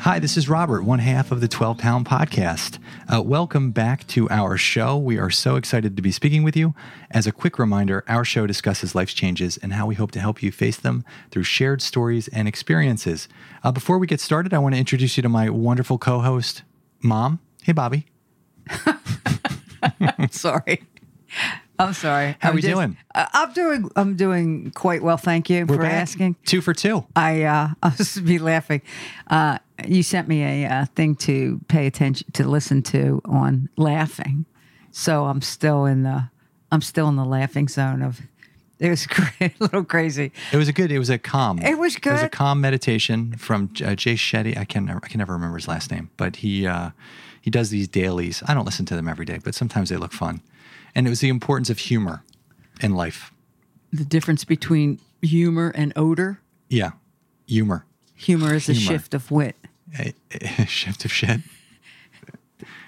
Hi, this is Robert, one half of the 12 Pound Podcast. Uh, welcome back to our show. We are so excited to be speaking with you. As a quick reminder, our show discusses life's changes and how we hope to help you face them through shared stories and experiences. Uh, before we get started, I want to introduce you to my wonderful co host, Mom. Hey, Bobby. sorry. I'm sorry. How I'm are we doing? Uh, I'm doing. I'm doing quite well. Thank you We're for back. asking. Two for two. I uh, I was to be laughing. Uh, you sent me a uh, thing to pay attention to listen to on laughing, so I'm still in the I'm still in the laughing zone of. It was a little crazy. It was a good. It was a calm. It was It was a calm meditation from uh, Jay Shetty. I can never, I can never remember his last name, but he uh, he does these dailies. I don't listen to them every day, but sometimes they look fun. And it was the importance of humor in life. The difference between humor and odor. Yeah, humor. Humor is a shift of wit. A, a shift of shit.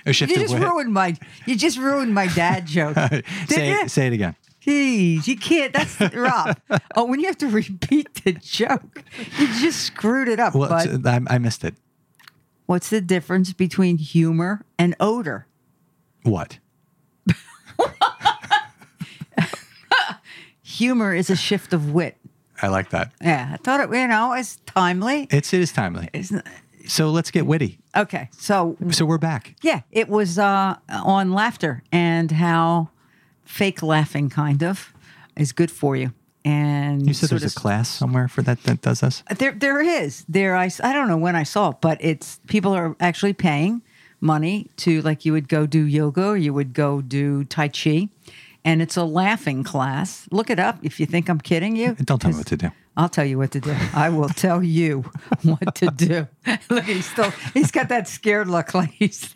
A shift You of just wit. ruined my. You just ruined my dad joke. Say, it, say it again. Jeez, you can't. That's Rob. oh, when you have to repeat the joke, you just screwed it up. Well, I, I missed it. what's the difference between humor and odor? What? Humor is a shift of wit. I like that. Yeah, I thought it. You know, it's timely. It's it is timely. It's not, So let's get witty. okay. So So we're back. yeah, it was uh, on laughter and how fake laughing kind of is good for you. And You said sort there's a of- class somewhere for that that does this. There, there is. There, I, I don't know when I saw it, but it's people are actually paying money to like you would go do yoga or you would go do tai chi, and it's a laughing class. Look it up if you think I'm kidding you. Don't tell me what to do. I'll tell you what to do. I will tell you what to do. look, he's still he's got that scared look. Like he's.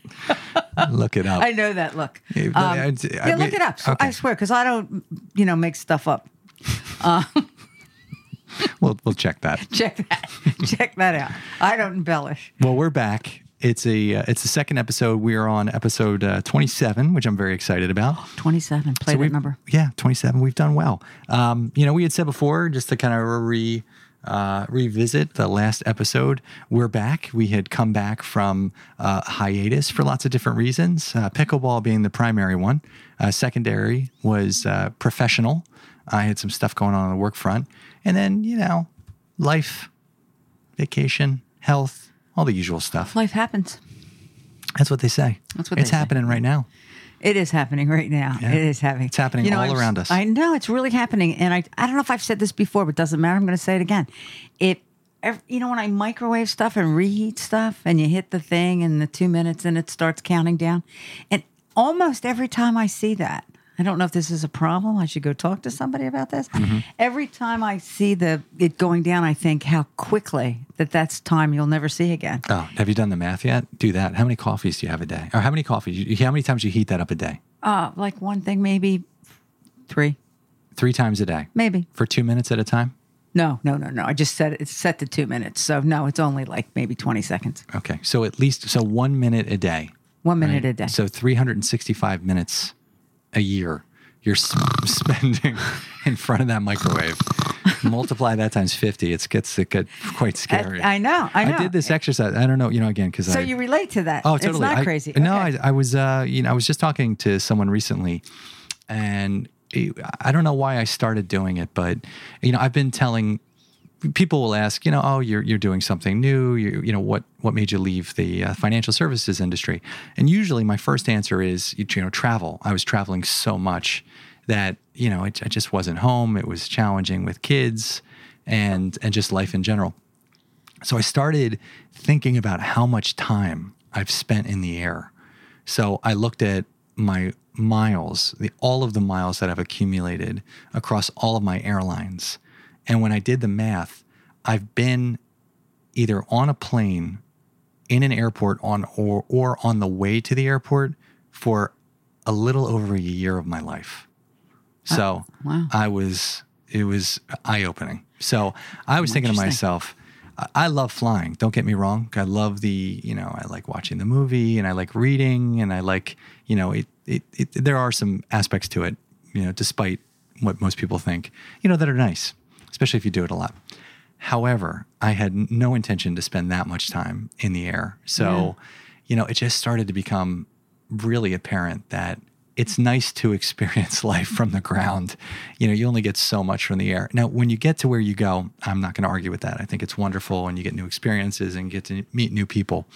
Look it up. I know that look. Yeah, Um, I- I yeah, look it up. Okay. I swear, because I don't, you know, make stuff up. We'll we'll check that. Check that. Check that out. I don't embellish. Well, we're back. It's a uh, it's the second episode. We are on episode uh, 27, which I'm very excited about. 27. Play So that number. Yeah, 27. We've done well. Um, you know, we had said before, just to kind of re uh, revisit the last episode. We're back. We had come back from uh, hiatus for lots of different reasons. Uh, pickleball being the primary one. Uh, secondary was uh, professional. I had some stuff going on on the work front, and then you know, life, vacation, health, all the usual stuff. Life happens. That's what they say. That's what it's say. happening right now. It is happening right now. Yeah. It is happening. It's happening all I'm around us. I know it's really happening, and I I don't know if I've said this before, but it doesn't matter. I'm going to say it again. It, you know, when I microwave stuff and reheat stuff, and you hit the thing and the two minutes, and it starts counting down, and almost every time I see that. I don't know if this is a problem. I should go talk to somebody about this. Mm-hmm. Every time I see the it going down, I think how quickly that that's time you'll never see again. Oh, have you done the math yet? Do that. How many coffees do you have a day? Or how many coffees? How many times you heat that up a day? Uh, like one thing, maybe three, Three times a day maybe. for two minutes at a time. No, no, no, no. I just said. It's set to two minutes. So no, it's only like maybe twenty seconds. Okay, so at least so one minute a day. One minute right? a day. So 365 minutes a year you're spending in front of that microwave. Multiply that times 50. It gets it get quite scary. I, I know. I know. I did this exercise. I don't know, you know, again because So I, you relate to that? Oh, totally. It's not I- crazy. No, Okay. I, I was, uh, you know, I was just talking to someone recently, and it- I don't know why I started doing it, but you know, I've been telling people will ask, you know, oh, you're you're doing something new. You you know, what what made you leave the uh, financial services industry? And usually, my first answer is, you know, travel. I was traveling so much that you know, it, I just wasn't home. It was challenging with kids and and just life in general. So I started thinking about how much time I've spent in the air. So I looked at my miles, the, all of the miles that I've accumulated across all of my airlines. And when I did the math, I've been either on a plane, in an airport, on or or on the way to the airport for a little over a year of my life. So wow. I was it was eye opening. So I was thinking to myself, I- I love flying. Don't get me wrong. I love the, you know, I like watching the movie and I like reading and I like, you know, it, it, it there are some aspects to it, you know, despite what most people think, you know, that are nice, especially if you do it a lot. However, I had no intention to spend that much time in the air. So, you know, it just started to become really apparent that it's nice to experience life from the ground. You know, you only get so much from the air. Now, when you get to where you go, I'm not going to argue with that. I think it's wonderful and you get new experiences and get to meet new people.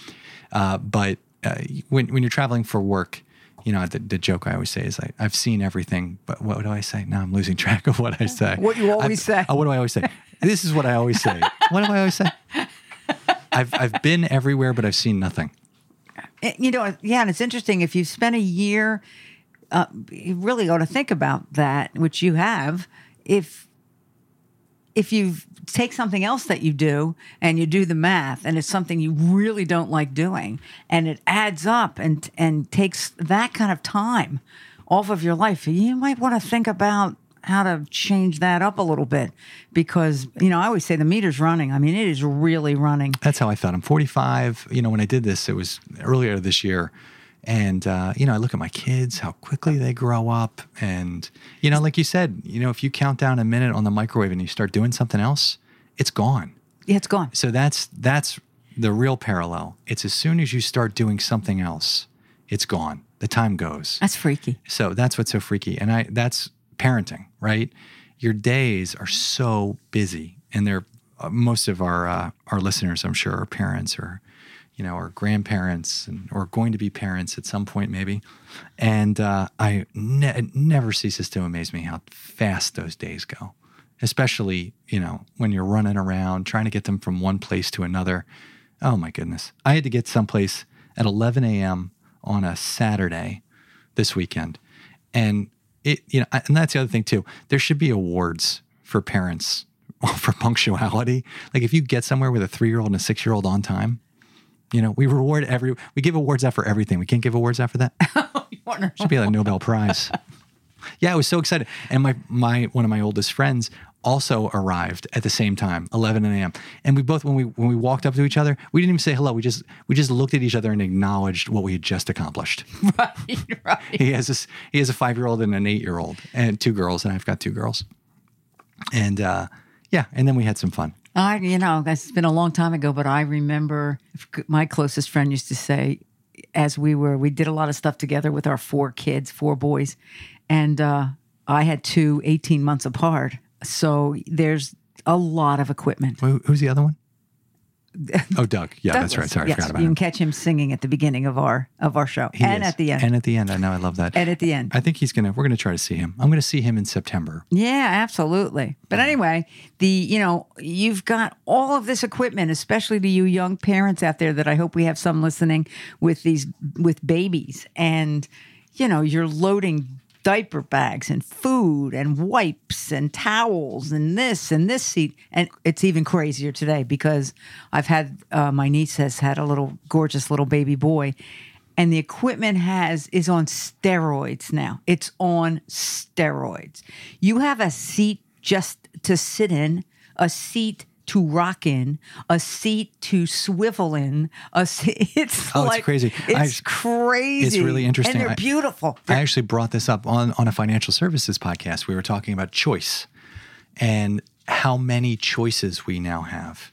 Uh, but uh, when, when you're traveling for work, you know, the, the joke I always say is I, I've seen everything, but what do I say? Now I'm losing track of what I say. What you always I've- say. Oh, what do I always say? this is what I always say. What do I always say? I've, I've been everywhere, but I've seen nothing. You know, yeah, and it's interesting if you spent a year, uh, you really ought to think about that, which you have. If if you take something else that you do and you do the math, and it's something you really don't like doing, and it adds up and and takes that kind of time off of your life, you might want to think about how to change that up a little bit because you know I always say the meter's running. I mean, it is really running. That's how I felt. I'm 45. You know, when I did this, it was earlier this year. And, uh, you know, I look at my kids, how quickly they grow up. And, you know, like you said, you know, if you count down a minute on the microwave and you start doing something else, it's gone. Yeah, it's gone. So that's that's the real parallel. It's as soon as you start doing something else, it's gone. The time goes. That's freaky. So that's what's so freaky. And I that's parenting, right? Your days are so busy, and they're uh, most of our uh, our listeners, I'm sure, are parents or you know, or grandparents, and or going to be parents at some point, maybe. And uh, I ne- it never ceases to amaze me how fast those days go, especially you know when you're running around trying to get them from one place to another. Oh my goodness! I had to get someplace at 11 a.m. on a Saturday this weekend, and it you know, and that's the other thing too. There should be awards for parents for punctuality. Like if you get somewhere with a three year old and a six year old on time, you know, we reward every we give awards out for everything. We can't give awards out for that. Should be like a Nobel Prize. Yeah, I was so excited. And my my one of my oldest friends also arrived at the same time, 11 a.m. And we both when we when we walked up to each other, we didn't even say hello. We just we just looked at each other and acknowledged what we had just accomplished. right, right. he has this he has a 5-year-old and an 8-year-old and two girls and I've got two girls. And uh yeah, and then we had some fun. I, you know, it's been a long time ago, but I remember my closest friend used to say, as we were, we did a lot of stuff together with our four kids, four boys, and uh, I had two 18 months apart. So there's a lot of equipment. Who- Who's the other one? Oh, Doug. Yeah, that's right. Sorry, I forgot about you him. can catch him singing at the beginning of our of our show, He and is. at the end, And at the end. I know. I love that. and at the end. I think he's gonna. We're gonna try to see him. I'm gonna see him in September. Yeah, absolutely. But anyway, the you know, you've got all of this equipment, especially to you young parents out there that I hope we have some listening with these with babies and you know, you're loading diaper bags and food and wipes and towels and this and this seat and it's even crazier today because I've had uh, my niece has had a little gorgeous little baby boy and the equipment has is on steroids now. It's on steroids. You have a seat just to sit in, a seat to rock in, a seat to swivel in. A se- it's Oh, it's like crazy. It's I- crazy. it's really interesting. and they're I- beautiful. I actually brought this up on on a financial services podcast. We were talking about choice and how many choices we now have.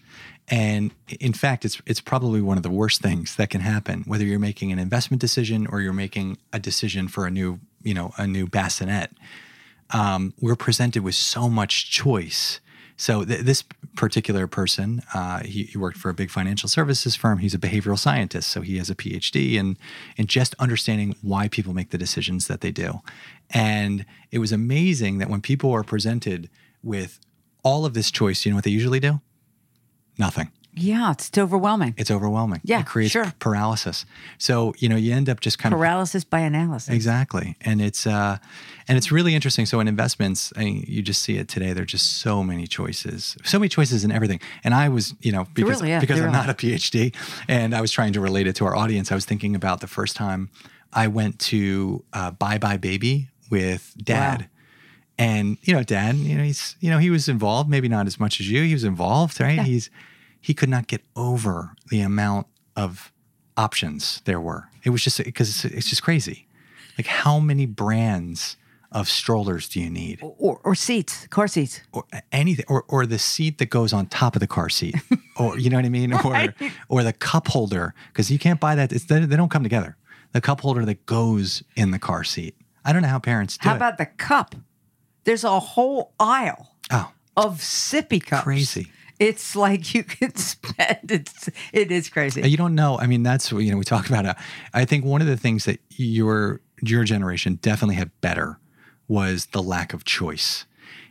And in fact, it's it's probably one of the worst things that can happen. Whether you're making an investment decision or you're making a decision for a new, you know, a new bassinet, um, we're presented with so much choice. So th- this particular person, uh, he, he worked for a big financial services firm. He's a behavioral scientist, so he has a PhD in in just understanding why people make the decisions that they do. And it was amazing that when people are presented with all of this choice, you know what they usually do? Nothing. Yeah, it's overwhelming. It's overwhelming. Yeah, it creates sure. paralysis. So you know you end up just kind of Paralysis by analysis. Exactly, and it's uh, and it's really interesting. So in investments, I mean, you just see it today. There are just so many choices, so many choices in everything. And I was, you know, because really is, because I'm are. not a PhD, and I was trying to relate it to our audience. I was thinking about the first time I went to uh, Buy Buy Baby with Dad. Wow. And you know, Dad, you know, he's you know he was involved, maybe not as much as you. He was involved, right? He's he could not get over the amount of options there were. It was just because it's, it's just crazy, like how many brands of strollers do you need? or, or seats, car seats. or anything or, or the seat that goes on top of the car seat or you know what i mean Right. or or the cup holder because you can't buy that it's, they, they don't come together the cup holder that goes in the car seat i don't know how parents do How it about the cup? There's a whole aisle oh of sippy cups. Crazy. It's like you could spend it's it is crazy. you don't know i mean that's what you know we talk about uh, i think one of the things that your your generation definitely had better was the lack of choice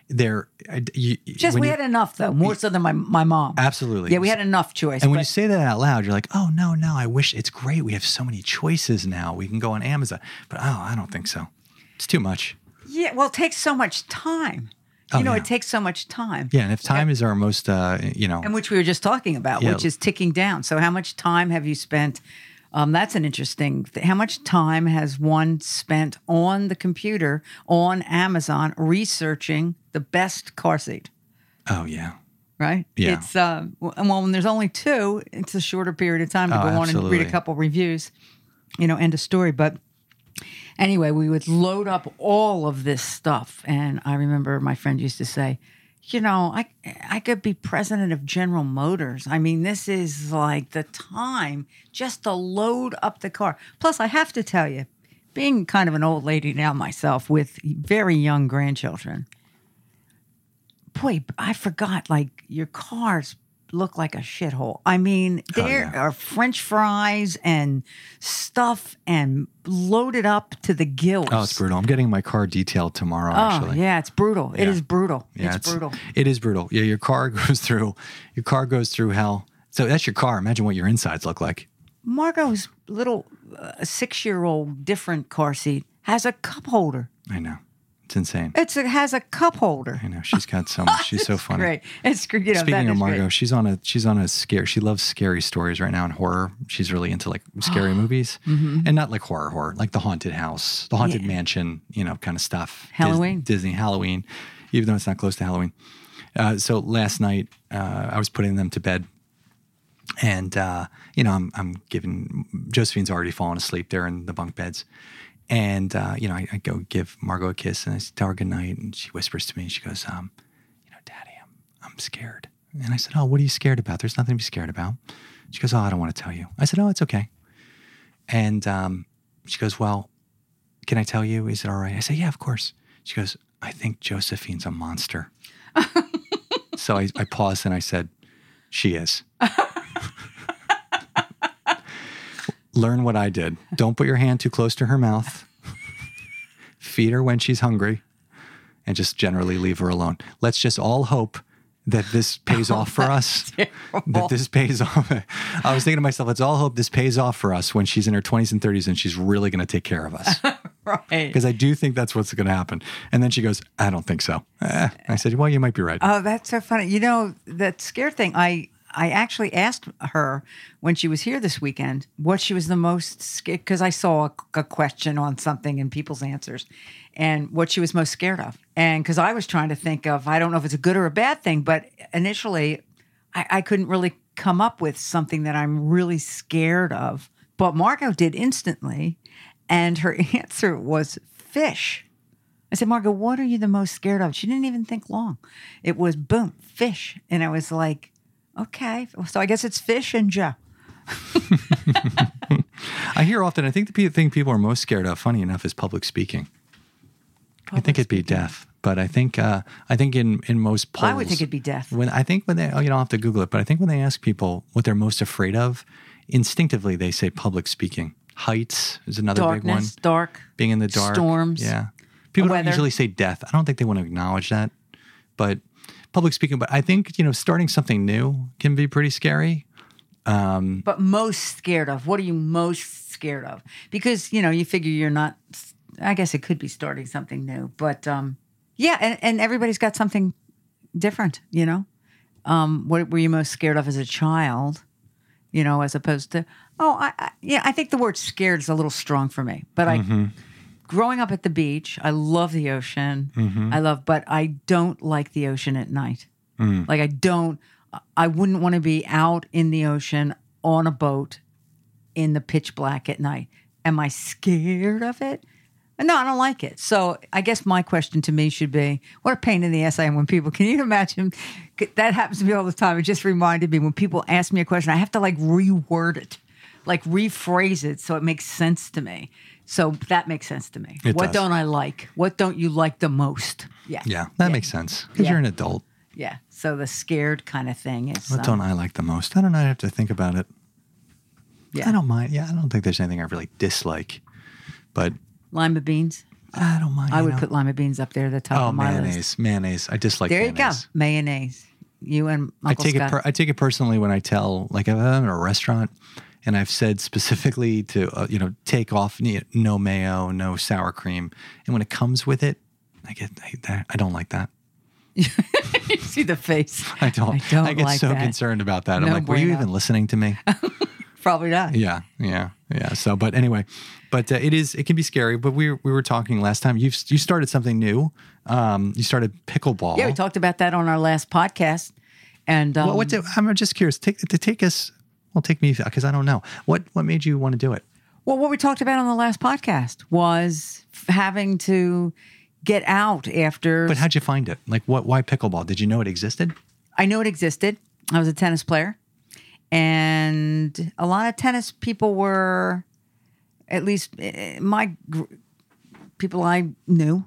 there you, Just we you- had enough though, more so than my my mom. absolutely Yeah, we had enough choice. And when but- you say that out loud, you're like, oh, no, no, I wish it's great. We have so many choices now. We can go on Amazon. But oh, I don't think so. It's too much. yeah, well, it takes so much time. You Oh, know, yeah. it takes so much time. Yeah. And if time is our most, uh, you know, and which we were just talking about, Yeah. which is ticking down. So, how much time have you spent? Um, that's an interesting. Th- how much time has one spent on the computer on Amazon researching the best car seat? oh, yeah. Right? Yeah. It's uh, well, when there's only two, it's a shorter period of time to Oh, go on and read a couple reviews. You know, end of story. But anyway, we would load up all of this stuff, and I remember my friend used to say, "You know, I I could be president of General Motors. I mean, this is like the time just to load up the car. Plus, I have to tell you." Being kind of an old lady now myself with very young grandchildren, boy, I forgot. Like your cars look like a shithole. I mean, there yeah. are French fries and stuff and loaded up to the gills. Oh, it's brutal. I'm getting my car detailed tomorrow, Oh, actually. yeah, it's brutal. It Yeah. is brutal. Yeah, it's, brutal. It is brutal. Yeah, your car goes through, your car goes through hell. So that's your car. Imagine what your insides look like. Margot's little uh, six-year-old different car seat has a cup holder. I know. It's insane. It's it has a cup holder. I know. She's got so much. She's so funny. Great. It's you know, Speaking of Margot, great. she's on a she's on a scare. She loves scary stories right now and horror. She's really into like scary movies, and not like horror horror, like the haunted house, the haunted Mm-hmm. Yeah. mansion, you know, kind of stuff. Dis- Halloween. Disney Halloween, even though it's not close to Halloween. Uh, so last night, uh, I was putting them to bed, and uh, you know, I'm I'm giving Josephine's already fallen asleep there in the bunk beds. And uh, you know, I, I go give Margot a kiss and I tell her good night, and she whispers to me, and she goes, um, you know, Daddy, I'm I'm scared. And I said, Oh, what are you scared about? There's nothing to be scared about. She goes, Oh, I don't want to tell you. I said, Oh, it's okay. And um, she goes, Well, can I tell you? Is it all right? I said, Yeah, of course. She goes, I think Josephine's a monster. so I, I paused and I said, She is. Learn what I did. Don't put your hand too close to her mouth. Feed her when she's hungry and just generally leave her alone. Let's just all hope that this pays off for us. That this pays off. I was thinking to myself, let's all hope this pays off for us when she's in her 20s and 30s and she's really going to take care of us. right. Because I do think that's what's going to happen. And then she goes, I don't think so. Eh. I said, well, you might be right. Oh, that's so funny. You know, that scare thing, I I actually asked her when she was here this weekend what she was the most scared because I saw a, a question on something in people's answers and what she was most scared of. And because I was trying to think of, I don't know if it's a good or a bad thing, but initially I, I couldn't really come up with something that I'm really scared of. But Margot did instantly. And her answer was fish. I said, Margot, what are you the most scared of? She didn't even think long. It was boom, fish. And I was like, okay. So I guess it's fish and Joe. I hear often, I think the thing people are most scared of, funny enough, is public speaking. I think it'd be death. But I think uh, I think in, in most polls, I would think it'd be death. When I think when they, oh, you don't have to Google it, but I think when they ask people what they're most afraid of, instinctively they say public speaking. Heights is another big one. Darkness, dark. Being in the dark, storms, Yeah, people don't usually say death. I don't think they want to acknowledge that, but public speaking. But I think you know, starting something new can be pretty scary. Um, but most scared of? What are you most scared of? Because, you know, you figure you're not, I guess it could be starting something new. But um, yeah, and, and everybody's got something different, you know? Um, what were you most scared of as a child? You know, as opposed to, oh, I, I, yeah, I think the word scared is a little strong for me. But I, growing up at the beach, I love the ocean. Mm-hmm. I love, but I don't like the ocean at night. Mm. Like I don't, I wouldn't want to be out in the ocean on a boat in the pitch black at night. Am I scared of it? No, I don't like it. So I guess my question to me should be, what a pain in the ass I am when people. Can you imagine? That happens to me all the time. It just reminded me when people ask me a question, I have to like reword it, like rephrase it so it makes sense to me. So that makes sense to me. It what does. don't I like? What don't you like the most? Yeah. Yeah, that makes sense because Yeah. you're an adult. Yeah. So the scared kind of thing is. What um, don't I like the most? I don't know. I have to think about it. yeah. I don't mind. Yeah, I don't think there's anything I really dislike, but Lima beans. I don't mind. I would know. put lima beans up there at the top oh of my mayonnaise, list. mayonnaise. I dislike. There you go. mayonnaise. Mayonnaise. You and I take Scott. it. Per, I take it personally when I tell, like, if I'm in a restaurant and I've said specifically to, uh, you know, take off no mayo, no sour cream, and when it comes with it, I get, I, I don't like that. you see the face. I don't. I don't get like so that. concerned about that. No I'm like, were you bueno. even listening to me? Probably not. yeah, yeah, yeah. So, but anyway, but uh, it is. It can be scary. But we we were talking last time. You you started something new. Um, you started pickleball. Yeah, we talked about that on our last podcast. And um, What, what did, I'm just curious. Take to take us. Well, take me because I don't know what what made you want to do it. well, what we talked about on the last podcast was having to get out after. But how'd you find it? Like, what? Why pickleball? Did you know it existed? I knew it existed. I was a tennis player, and a lot of tennis people were, at least eh, eh my gr- people I knew.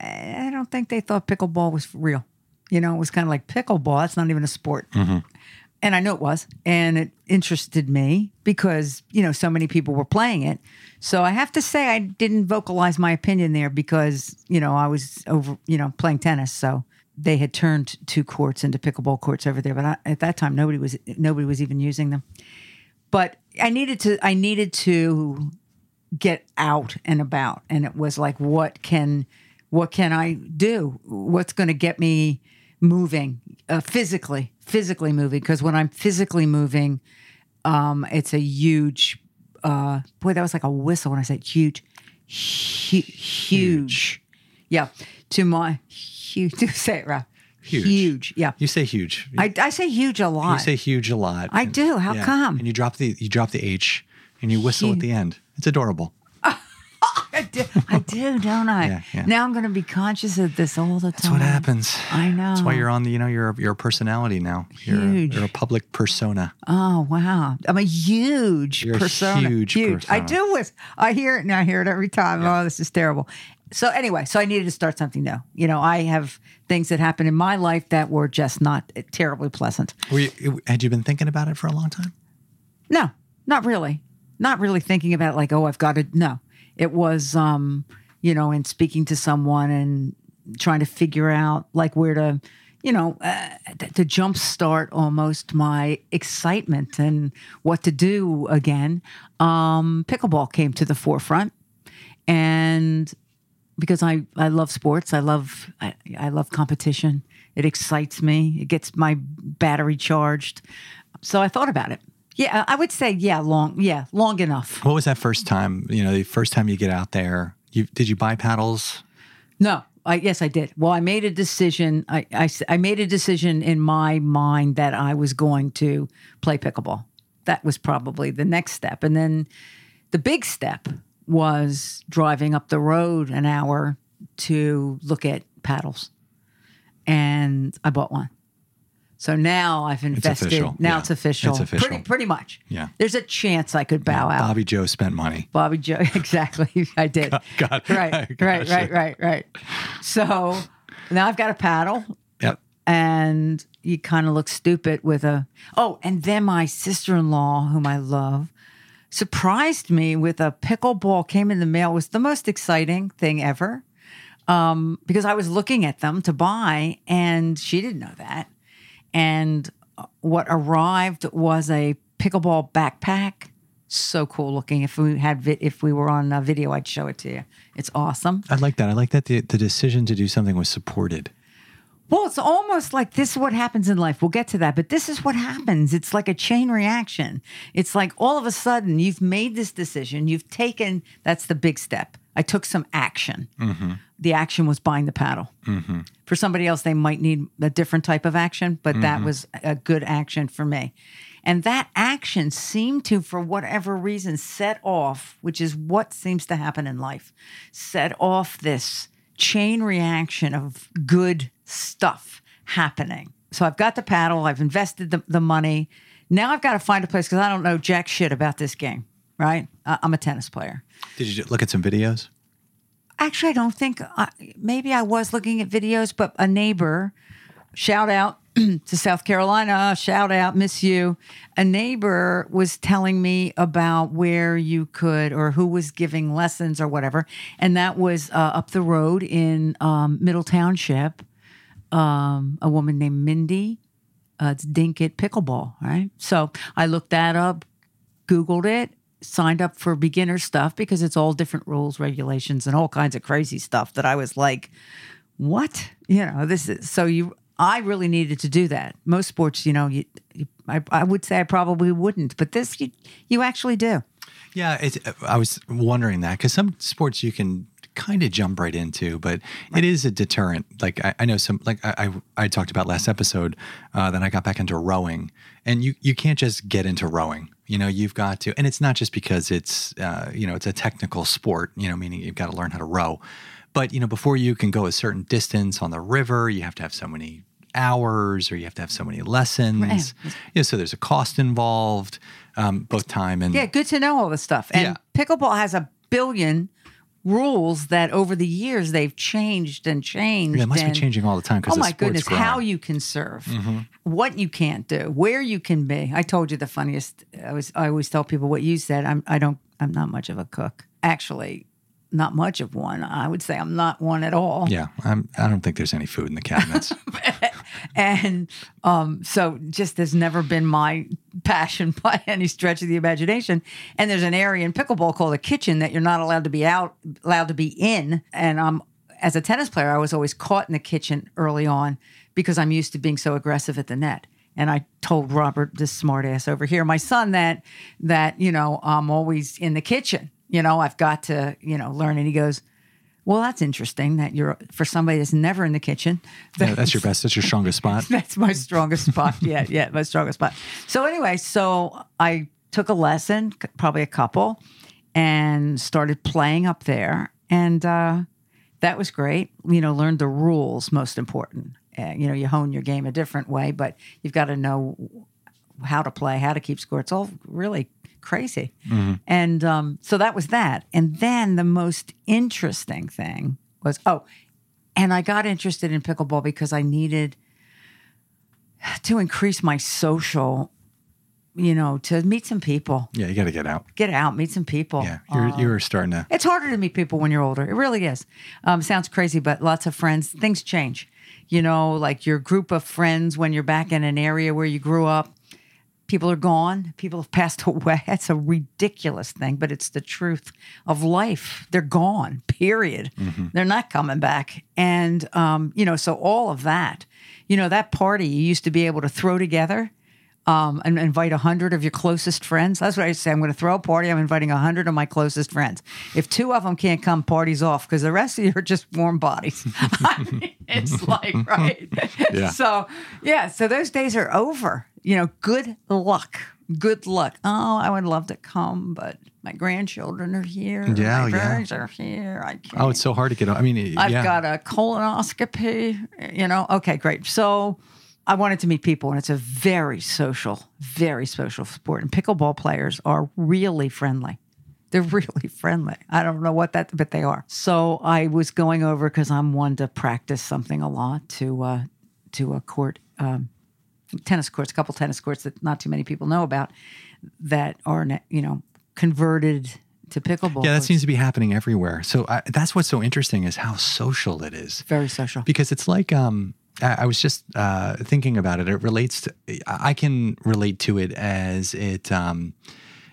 Eh, I don't think they thought pickleball was real. You know, it was kind of like pickleball. That's not even a sport. Mm-hmm. And I know it was, and it interested me because you know so many people were playing it. So I have to say I didn't vocalize my opinion there because you know I was over you know playing tennis, so they had turned two courts into pickleball courts over there. But I, at that time, nobody was nobody was even using them. But I needed to I needed to get out and about, and it was like, what can what can I do? What's going to get me moving uh, physically, physically moving? Because when I'm physically moving, um, it's a huge. Uh, boy, that was like a whistle when I said huge, hu- huge. Yeah, to my huge. To say it right. Huge. Huge. Yeah, You say huge. I, I say huge a lot. you say huge a lot. I do. How come? And you drop the you drop the H and you whistle at the end. It's adorable. I do, I do, don't I? Yeah, yeah. Now I'm going to be conscious of this all the time. That's what happens. I know. That's why you're on the. You know, you're you're a personality now. You're a, Huge. you're a public persona. Oh wow! I'm a huge You're a persona. huge I do with. I hear it and I hear it every time. Oh, this is terrible. So anyway, so I needed to start something new. You know, I have things that happened in my life that were just not terribly pleasant. Were you, had you been thinking about it for a long time? No, not really. Not really thinking about it like, oh, I've got to. No, it was, um, you know, in speaking to someone and trying to figure out like where to, you know, uh, to, jumpstart almost my excitement and what to do again. Um, pickleball came to the forefront, and because I, I love sports. I love I, I love competition. It excites me. It gets my battery charged. So I thought about it. Yeah, I would say yeah, long yeah, long enough. What was that first time? You know, the first time you get out there. You did you buy paddles? No, I yes I did. Well, I made a decision. I I made a decision in my mind that I was going to play pickleball. That was probably the next step, and then the big step was driving up the road an hour to look at paddles, and I bought one. So now I've invested. official. Now Yeah. it's official. It's official. Pretty pretty much. Yeah. There's a chance I could bow out. Bobby Joe spent money. Bobby Joe, exactly. I did. God- right, right, gotcha. right, right, right. So now I've got a paddle, Yep. and you kind of look stupid with a. Oh, and then my sister in law, whom I love, surprised me with a pickleball. Came in the mail. It was the most exciting thing ever. Um, because I was looking at them to buy, and she didn't know that. And what arrived was a pickleball backpack. So cool looking. If we had vi- if we were on a video, I'd show it to you. It's awesome. I like that. I like that the, the decision to do something was supported. Well, it's almost like this is what happens in life. We'll get to that, but this is what happens. It's like a chain reaction. It's like all of a sudden you've made this decision, you've taken that's the big step. I took some action. Mm-hmm. The action was buying the paddle. Mm-hmm. For somebody else, they might need a different type of action, but that mm-hmm. was a good action for me. And that action seemed to, for whatever reason, set off, which is what seems to happen in life, set off this chain reaction of good stuff happening. So I've got the paddle, I've invested the, the money. Now I've got to find a place because I don't know jack shit about this game, right? Uh, I'm a tennis player. Did you look at some videos? Actually, I don't think, uh, maybe I was looking at videos, but a neighbor, shout out to South Carolina, shout out, miss you. A neighbor was telling me about where you could or who was giving lessons or whatever. And that was uh, up the road in um, Middle Township, um, a woman named Mindy. Uh, it's Dinkit Pickleball, right? So I looked that up, Googled it, signed up for beginner stuff because it's all different rules, regulations, and all kinds of crazy stuff that I was like, what? You know, this is so you. I really needed to do that. Most sports, you know, you, you I, I would say I probably wouldn't, but this you you actually do. Yeah, I was wondering that because some sports you can kind of jump right into, but it is a deterrent. Like I, I know some, like I, I, I talked about last episode, uh, that I got back into rowing, and you you can't just get into rowing. You know, you've got to, and it's not just because it's uh, you know it's a technical sport. You know, meaning you've got to learn how to row. But you know, before you can go a certain distance on the river, you have to have so many hours, or you have to have so many lessons. Right. Yeah, so there's a cost involved, um, both time and Yeah, good to know all this stuff. And Yeah. pickleball has a billion rules that over the years they've changed and changed. Yeah, it must be changing all the time Oh my goodness, growing. how you can serve, mm-hmm. what you can't do, where you can be. I told you the funniest. I was. I always tell people what you said. I'm. I don't. I'm not much of a cook. Actually, not much of one. I would say I'm not one at all. Yeah, I'm, I don't think there's any food in the cabinets. And um, so just has never been my passion by any stretch of the imagination. And there's an area in pickleball called a kitchen that you're not allowed to be out, allowed to be in. And um, as a tennis player, I was always caught in the kitchen early on because I'm used to being so aggressive at the net. And I told Robert, this smartass over here, my son, that that you know I'm always in the kitchen. You know, I've got to you know learn. And he goes, "Well, that's interesting that you're for somebody that's never in the kitchen. Yeah, that's your best. That's your strongest spot. That's my strongest spot. Yeah, yeah, my strongest spot. So anyway, so I took a lesson, probably a couple, and started playing up there, and uh, that was great. You know, learned the rules. Most important. Uh, you know, you hone your game a different way, but you've got to know how to play, how to keep score. It's all really crazy. And um, so that was that. And then the most interesting thing was oh, and I got interested in pickleball because I needed to increase my social, you know, to meet some people, Yeah, you got to get out. get out, meet some people. Yeah, you're you're starting to. It's harder to meet people when you're older. It really is. Um, sounds crazy, but lots of friends. Things change. You know, like your group of friends when you're back in an area where you grew up. People are gone. People have passed away. That's a ridiculous thing, but it's the truth of life. They're gone. Period. They're not coming back. And um, you know, so all of that, you know, that party you used to be able to throw together um, and invite a hundred of your closest friends. That's what I say. I'm going to throw a party. I'm inviting a hundred of my closest friends. If two of them can't come, party's off because the rest of you are just warm bodies. I mean, it's like right. Yeah. So yeah. So those days are over. You know, good luck. Good luck. Oh, I would love to come, but my grandchildren are here. Yeah, my yeah. parents are here. I can't. Oh, it's so hard to get. I mean, I've yeah. got a colonoscopy, you know. Okay, great. So I wanted to meet people, and it's a very social, very social sport. And pickleball players are really friendly. They're really friendly. I don't know what that, but they are. So I was going over because I'm one to practice something a lot to uh, to a court, um, tennis courts, a couple tennis courts that not too many people know about that are you know converted to pickleball. yeah, that seems to be happening everywhere. So I, that's what's so interesting is how social it is. very social. because it's like um I was just uh, thinking about it. It relates to I can relate to it as it um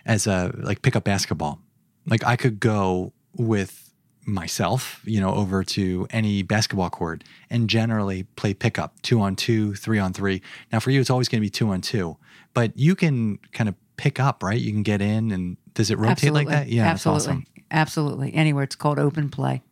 as a like pickup basketball. Like I could go with myself, you know, over to any basketball court and generally play pickup two on two, three on three. Now for you, it's always going to be two on two, but you can kind of pick up, right? You can get in, and does it rotate like that? Yeah, absolutely, awesome. absolutely. Anywhere it's called open play,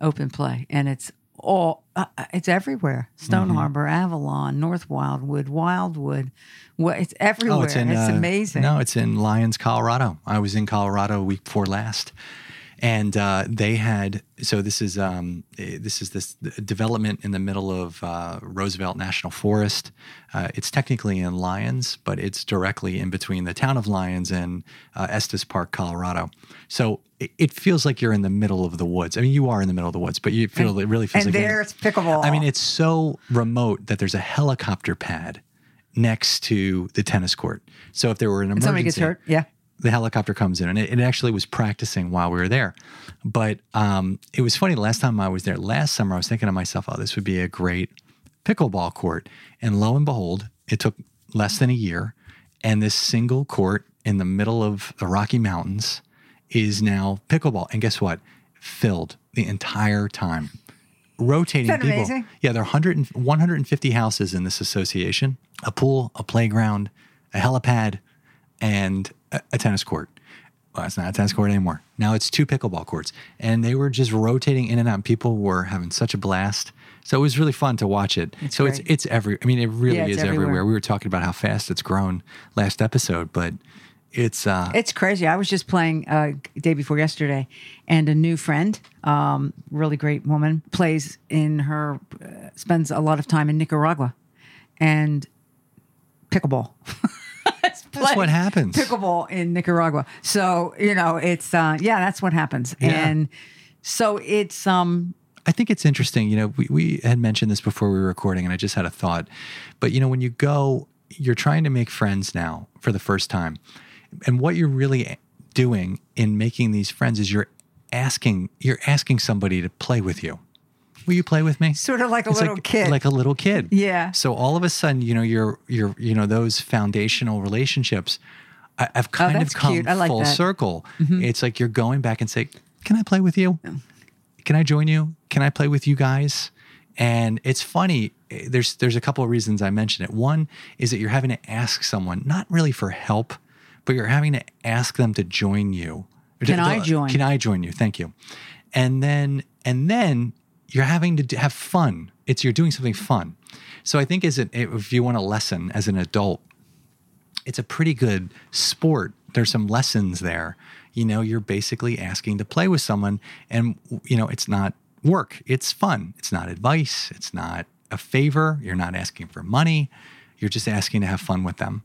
open play, and it's all uh, it's everywhere. Stone Mm-hmm. Harbor, Avalon, North Wildwood, Wildwood. What it's everywhere. Oh, it's, it's uh, amazing. No, it's in Lyons, Colorado. I was in Colorado week before last, and uh, they had. So this is um, eh, this is this development in the middle of uh, Roosevelt National Forest. Uh, it's technically in Lyons, but it's directly in between the town of Lyons and uh, Estes Park, Colorado. So it, it feels like you're in the middle of the woods. I mean, you are in the middle of the woods, but you feel it really feels and like you're- there's pickleball. I mean, it's so remote that there's a helicopter pad next to the tennis court. So if there were an emergency, somebody gets hurt. Yeah. The helicopter comes in, and it, it actually was practicing while we were there. But um, it was funny. The last time I was there, last summer, I was thinking to myself, "Oh, this would be a great pickleball court." And lo and behold, it took less than a year, and this single court in the middle of the Rocky Mountains is now pickleball. And guess what? Filled the entire time. Rotating people. amazing? Yeah, there are 100 and, 150 houses in this association a pool, a playground, a helipad, and a, a tennis court. Well, it's not a tennis court anymore. Now it's two pickleball courts. And they were just rotating in and out. People were having such a blast. So it was really fun to watch it. so it's great. it's every I mean it really Yeah, is everywhere. everywhere. We were talking about how fast it's grown last episode, but it's uh It's crazy. I was just playing uh, day before yesterday, and a new friend, um, really great woman, plays in her, uh, spends a lot of time in Nicaragua, and pickleball. That's what happens. Pickleball in Nicaragua. So you know, it's uh, yeah, that's what happens, Yeah. and so it's um, I think it's interesting. You know, we, we had mentioned this before we were recording, and I just had a thought. But, you know, when you go, you're trying to make friends now for the first time. And what you're really doing in making these friends is you're asking, you're asking somebody to play with you. Will you play with me? sort of like a It's little like, kid. like a little kid. Yeah. So all of a sudden, you know, you're, you're, you know, those foundational relationships I- have kind Oh, of come like full that. Mm-hmm. circle. It's like you're going back and say, "Can I play with you? Can I join you? Can I play with you guys?" And it's funny. eh, There's there's a couple of reasons I mention it. One is that you're having to ask someone, not really for help, but you're having to ask them to join you. To- Can I join? Can I join you? Thank you. And then and then you're having to have fun. It's you're doing something fun. So I think as an, if you want a lesson as an adult, it's a pretty good sport. There's some lessons there. You know, you're basically asking to play with someone, and you know, it's not work. It's fun. It's not advice. It's not a favor. You're not asking for money. You're just asking to have fun with them.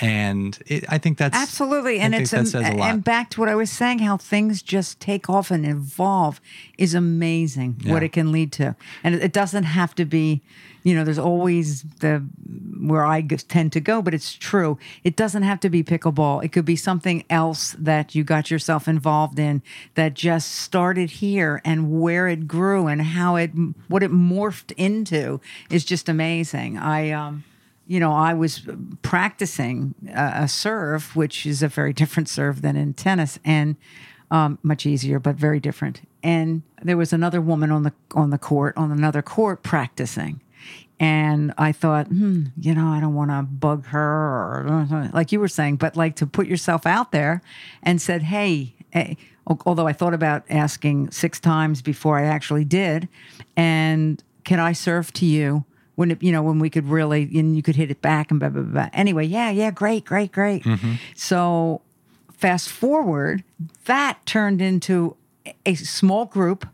And it, I think that's Absolutely, and it's that am- says a lot. and back to what I was saying, how things just take off and evolve is amazing. What it can lead to, and it- it doesn't have to be, you know. There's always the where I tend to go, but it's true. It doesn't have to be pickleball. It could be something else that you got yourself involved in that just started here, and where it grew and how it what it morphed into is just amazing. I um you know, I was practicing uh, a serve, which is a very different serve than in tennis, and um, much easier, but very different. And there was another woman on the on the court, on another court, practicing. And I thought, hmm, you know, I don't want to bug her, or like you were saying, but like to put yourself out there, and said, hey. eh, Although I thought about asking six times before I actually did, and can I serve to you? When it, you know when we could really and you could hit it back and blah blah blah. Anyway, yeah, yeah, great, great, great. Mm-hmm. So fast forward, that turned into a small group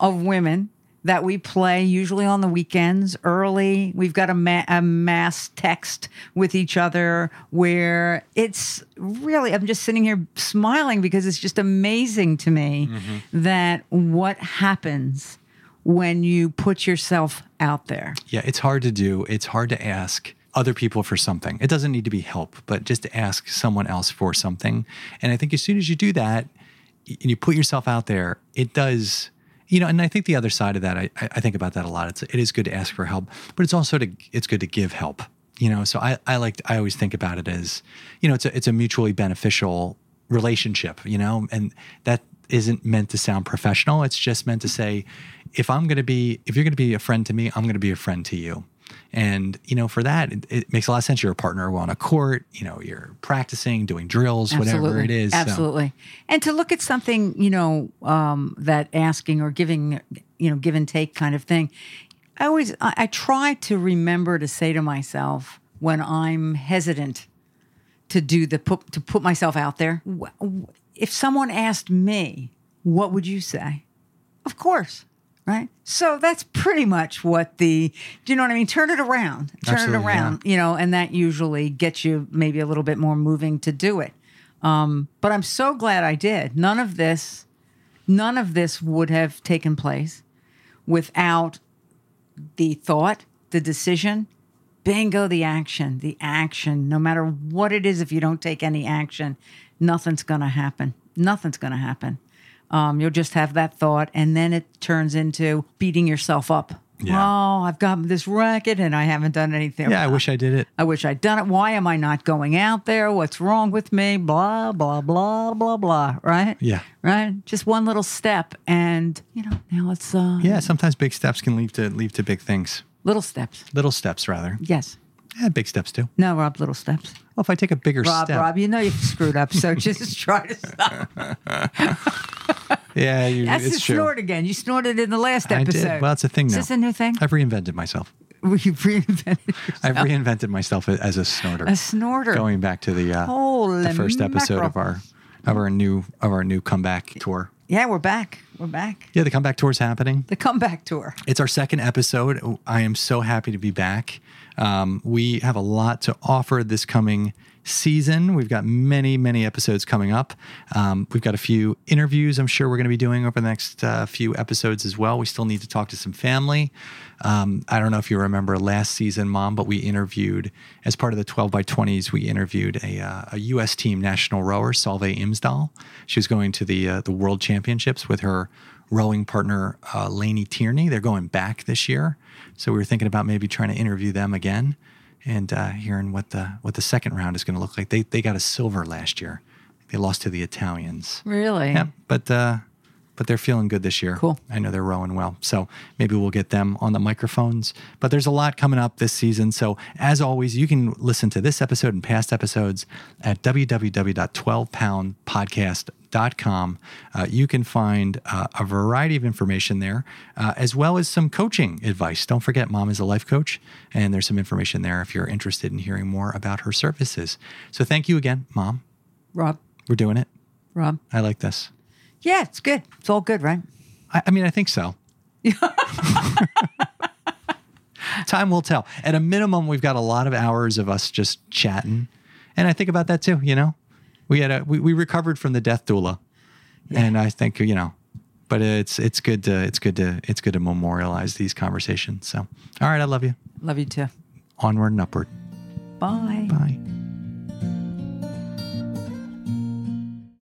of women that we play usually on the weekends early. We've got a, ma- a mass text with each other where it's really, I'm just sitting here smiling because it's just amazing to me mm-hmm. that what happens when you put yourself out there. Yeah, it's hard to do. It's hard to ask other people for something. It doesn't need to be help, but just to ask someone else for something. And I think as soon as you do that and you put yourself out there, it does, you know, and I think the other side of that, I, I think about that a lot. It's, it is good to ask for help, but it's also to, it's good to give help, you know? So I, I like, I always think about it as, you know, it's a, it's a mutually beneficial relationship, you know, and that isn't meant to sound professional. It's just meant to say, if I'm going to be, if you're going to be a friend to me, I'm going to be a friend to you. And, you know, for that, it, it makes a lot of sense. You're a partner on a court, you know, you're practicing, doing drills, whatever it is. So- Absolutely. And to look at something, you know, um, that asking or giving, you know, give and take kind of thing. I always, I, I try to remember to say to myself when I'm hesitant to do the put to put myself out there. If someone asked me, what would you say? Of course, right? So that's pretty much what the, do you know what I mean? Turn it around, turn Absolutely, it around, you know, and that usually gets you maybe a little bit more moving to do it. Um, but I'm so glad I did. None of this, none of this would have taken place without the thought, the decision, bingo, the action, the action. No matter what it is, if you don't take any action, nothing's going to happen. Nothing's going to happen. Um, you'll just have that thought, and then it turns into beating yourself up. Yeah. Oh, I've got this racket and I haven't done anything. yeah, I wish I did it. I wish I'd done it. Why am I not going out there? What's wrong with me? Blah, blah, blah, blah, blah. Right? Yeah. Right? Just one little step. And, you know, now it's uh, Yeah, sometimes big steps can lead to lead to big things. little steps. Little steps, rather. Yes. Yeah, big steps too. No, Rob, little steps. Well, if I take a bigger Rob, step, Rob, you know you've screwed up. So just try to stop. yeah, you, That's it's the true. snort again. You snorted in the last I episode. did. Well, it's a thing Is now. this a new thing? I've reinvented myself. You've reinvented I've yourself. reinvented myself as a snorter. a snorter. going back to the uh, Holy the first episode of our of our new of our new comeback tour. Yeah, we're back. We're back. Yeah, the comeback tour is happening. The comeback tour. It's our second episode. I am so happy to be back. Um, we have a lot to offer this coming season. We've got many, many episodes coming up. Um, we've got a few interviews I'm sure we're going to be doing over the next uh, few episodes as well. We still need to talk to some family. Um, I don't know if you remember last season, Mom, but we interviewed, as part of the 12 by 20s, we interviewed a, uh, a U.S. team national rower, Solveig Imsdal. She was going to the, uh, the World Championships with her rowing partner uh, Lainey Tierney. They're going back this year, so we were thinking about maybe trying to interview them again and uh, hearing what the what the second round is going to look like. They they got a silver last year. They lost to the Italians. Really? Yeah, but uh, but they're feeling good this year. Cool. I know they're rowing well, so maybe we'll get them on the microphones. But there's a lot coming up this season. So as always, you can listen to this episode and past episodes at www.12poundpodcast.com. Uh, you can find uh, a variety of information there, uh, as well as some coaching advice. Don't forget, Mom is a life coach, and there's some information there if you're interested in hearing more about her services. So thank you again, Mom. Rob, We're doing it. Rob. I like this. Yeah, it's good. It's all good, right? I, I mean, I think so. Time will tell. At a minimum, we've got a lot of hours of us just chatting, and I think about that too. You know, we had a we, we recovered from the death doula, and I think you know, but it's it's good to it's good to it's good to memorialize these conversations. So, all right, I love you. Love you too. Onward and upward. Bye. Bye.